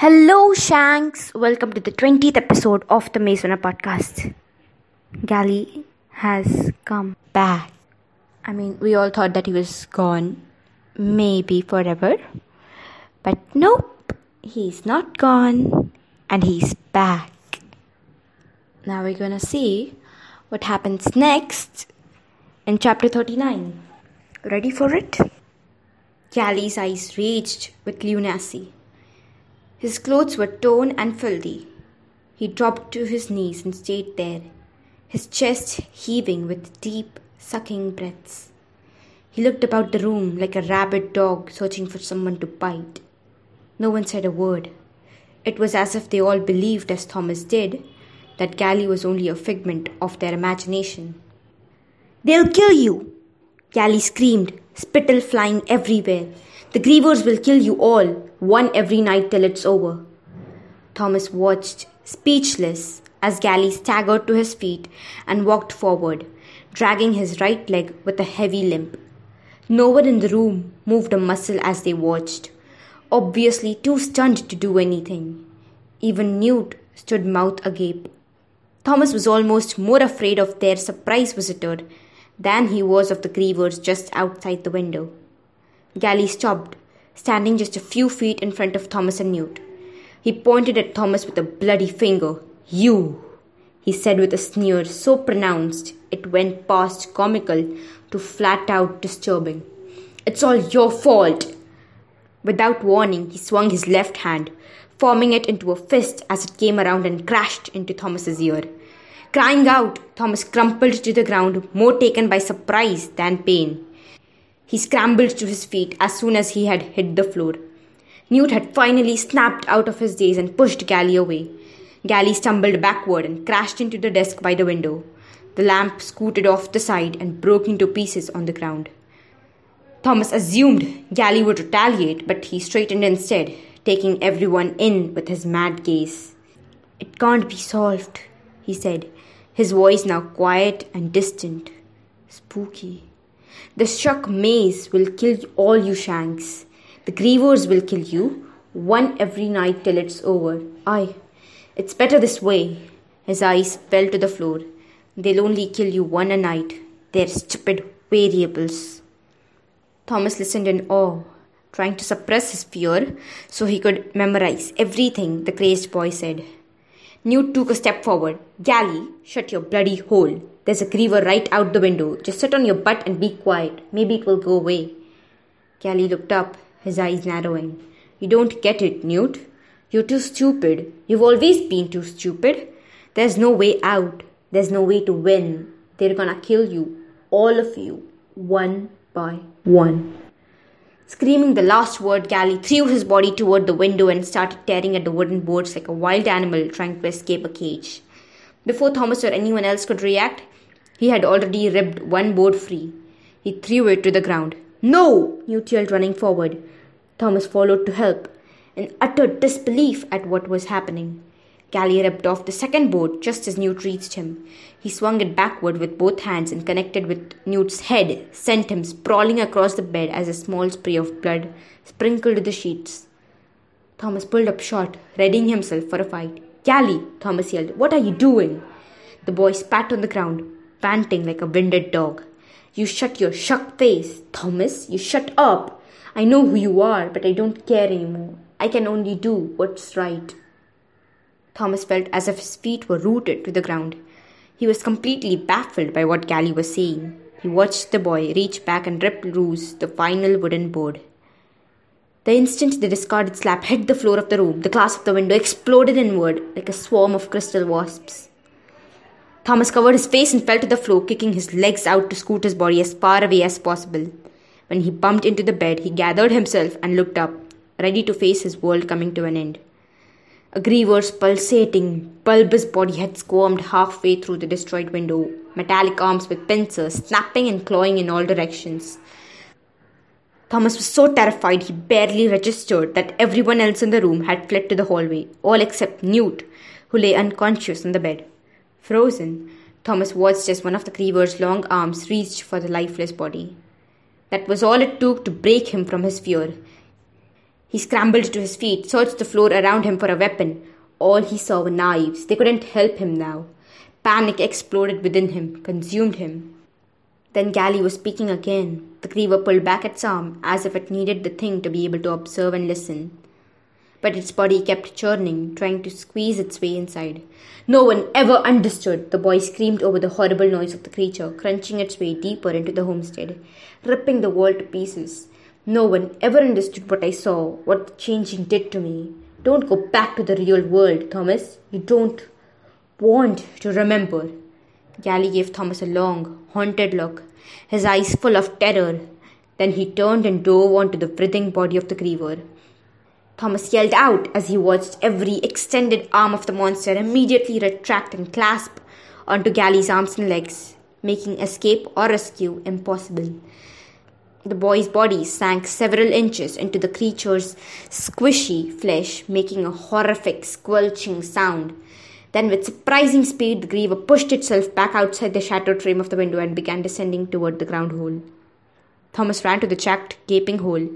Hello, Shanks. Welcome to the 20th episode of the Runner podcast. Gally has come back. I mean, we all thought that he was gone, maybe forever. But nope, he's not gone, and he's back. Now we're gonna see what happens next in chapter 39. Ready for it? Gally's eyes raged with lunacy. His clothes were torn and filthy. He dropped to his knees and stayed there, his chest heaving with deep, sucking breaths. He looked about the room like a rabid dog searching for someone to bite. No one said a word. It was as if they all believed, as Thomas did, that Gally was only a figment of their imagination. They'll kill you! Gally screamed, spittle flying everywhere. The grievers will kill you all, one every night till it's over. Thomas watched, speechless, as Gally staggered to his feet and walked forward, dragging his right leg with a heavy limp. No one in the room moved a muscle as they watched, obviously too stunned to do anything. Even Newt stood mouth agape. Thomas was almost more afraid of their surprise visitor than he was of the grievers just outside the window. Gally stopped, standing just a few feet in front of Thomas and Newt. He pointed at Thomas with a bloody finger. You, he said with a sneer so pronounced it went past comical to flat out disturbing. It's all your fault. Without warning, he swung his left hand, forming it into a fist as it came around and crashed into Thomas's ear. Crying out, Thomas crumpled to the ground, more taken by surprise than pain. He scrambled to his feet as soon as he had hit the floor. Newt had finally snapped out of his daze and pushed Gally away. Gally stumbled backward and crashed into the desk by the window. The lamp scooted off the side and broke into pieces on the ground. Thomas assumed Gally would retaliate, but he straightened instead, taking everyone in with his mad gaze. It can't be solved, he said, his voice now quiet and distant. Spooky. The shuck maze will kill all you shanks. The grievers will kill you, one every night till it's over. Aye, it's better this way. His eyes fell to the floor. They'll only kill you one a night. They're stupid variables. Thomas listened in awe, trying to suppress his fear so he could memorize everything the crazed boy said. Newt took a step forward. Gally, shut your bloody hole. There's a griever right out the window. Just sit on your butt and be quiet. Maybe it will go away. Gally looked up, his eyes narrowing. You don't get it, Newt. You're too stupid. You've always been too stupid. There's no way out. There's no way to win. They're gonna kill you. All of you. One by one. Screaming the last word, Gally threw his body toward the window and started tearing at the wooden boards like a wild animal trying to escape a cage. Before Thomas or anyone else could react, he had already ripped one board free. He threw it to the ground. No! Newt yelled, running forward. Thomas followed to help, in utter disbelief at what was happening. Gally ripped off the second board just as Newt reached him. He swung it backward with both hands and connected with Newt's head, sent him sprawling across the bed as a small spray of blood sprinkled the sheets. Thomas pulled up short, readying himself for a fight. Gally, Thomas yelled, what are you doing? The boy spat on the ground, panting like a winded dog. You shut your shuck face, Thomas. You shut up. I know who you are, but I don't care anymore. I can only do what's right. Thomas felt as if his feet were rooted to the ground. He was completely baffled by what Gally was saying. He watched the boy reach back and rip loose the final wooden board. The instant the discarded slab hit the floor of the room, the glass of the window exploded inward like a swarm of crystal wasps. Thomas covered his face and fell to the floor, kicking his legs out to scoot his body as far away as possible. When he bumped into the bed, he gathered himself and looked up, ready to face his world coming to an end. A griever's pulsating, bulbous body had squirmed halfway through the destroyed window, metallic arms with pincers snapping and clawing in all directions. Thomas was so terrified he barely registered that everyone else in the room had fled to the hallway, all except Newt, who lay unconscious on the bed. Frozen, Thomas watched as one of the griever's long arms reached for the lifeless body. That was all it took to break him from his fear. He scrambled to his feet, searched the floor around him for a weapon. All he saw were knives. They couldn't help him now. Panic exploded within him, consumed him. Then Gally was speaking again. The Griever pulled back its arm as if it needed the thing to be able to observe and listen. But its body kept churning, trying to squeeze its way inside. No one ever understood, the boy screamed over the horrible noise of the creature, crunching its way deeper into the homestead, ripping the wall to pieces. No one ever understood what I saw, what the changing did to me. Don't go back to the real world, Thomas. You don't want to remember. Gally gave Thomas a long, haunted look, his eyes full of terror. Then he turned and dove onto the writhing body of the griever. Thomas yelled out as he watched every extended arm of the monster immediately retract and clasp onto Gally's arms and legs, making escape or rescue impossible. The boy's body sank several inches into the creature's squishy flesh, making a horrific squelching sound. Then, with surprising speed, the griever pushed itself back outside the shattered frame of the window and began descending toward the ground hole. Thomas ran to the checked, gaping hole,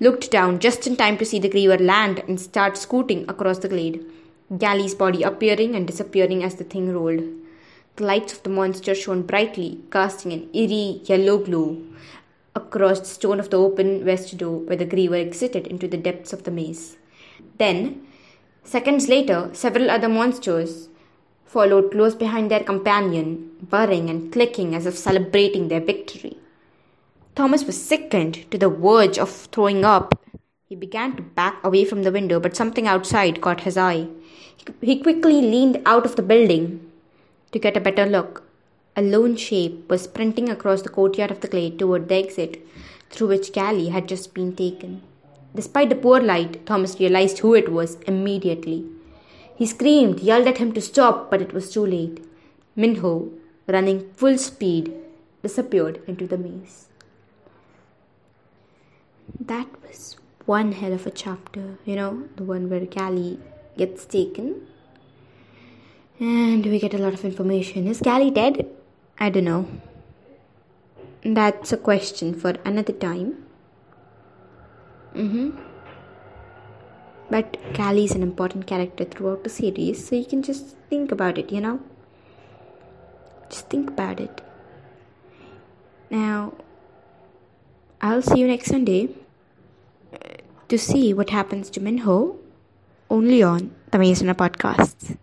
looked down just in time to see the griever land and start scooting across the glade, Gally's body appearing and disappearing as the thing rolled. The lights of the monster shone brightly, casting an eerie yellow glow across the stone of the open west door where the griever exited into the depths of the maze. Then, seconds later, several other monsters followed close behind their companion, burring and clicking as if celebrating their victory. Thomas was sickened to the verge of throwing up. He began to back away from the window, but something outside caught his eye. He quickly leaned out of the building to get a better look. A lone shape was sprinting across the courtyard of the glade toward the exit through which Gally had just been taken. Despite the poor light, Thomas realized who it was immediately. He screamed, yelled at him to stop, but it was too late. Minho, running full speed, disappeared into the maze that was one hell of a chapter, you know, the one where Gally gets taken. And we get a lot of information. Is Gally dead? I don't know. That's a question for another time. Mm-hmm. But Gally is an important character throughout the series, so you can just think about it, you know? Just think about it. Now, I'll see you next Sunday to see what happens to Minho only on the Maze Runner podcast.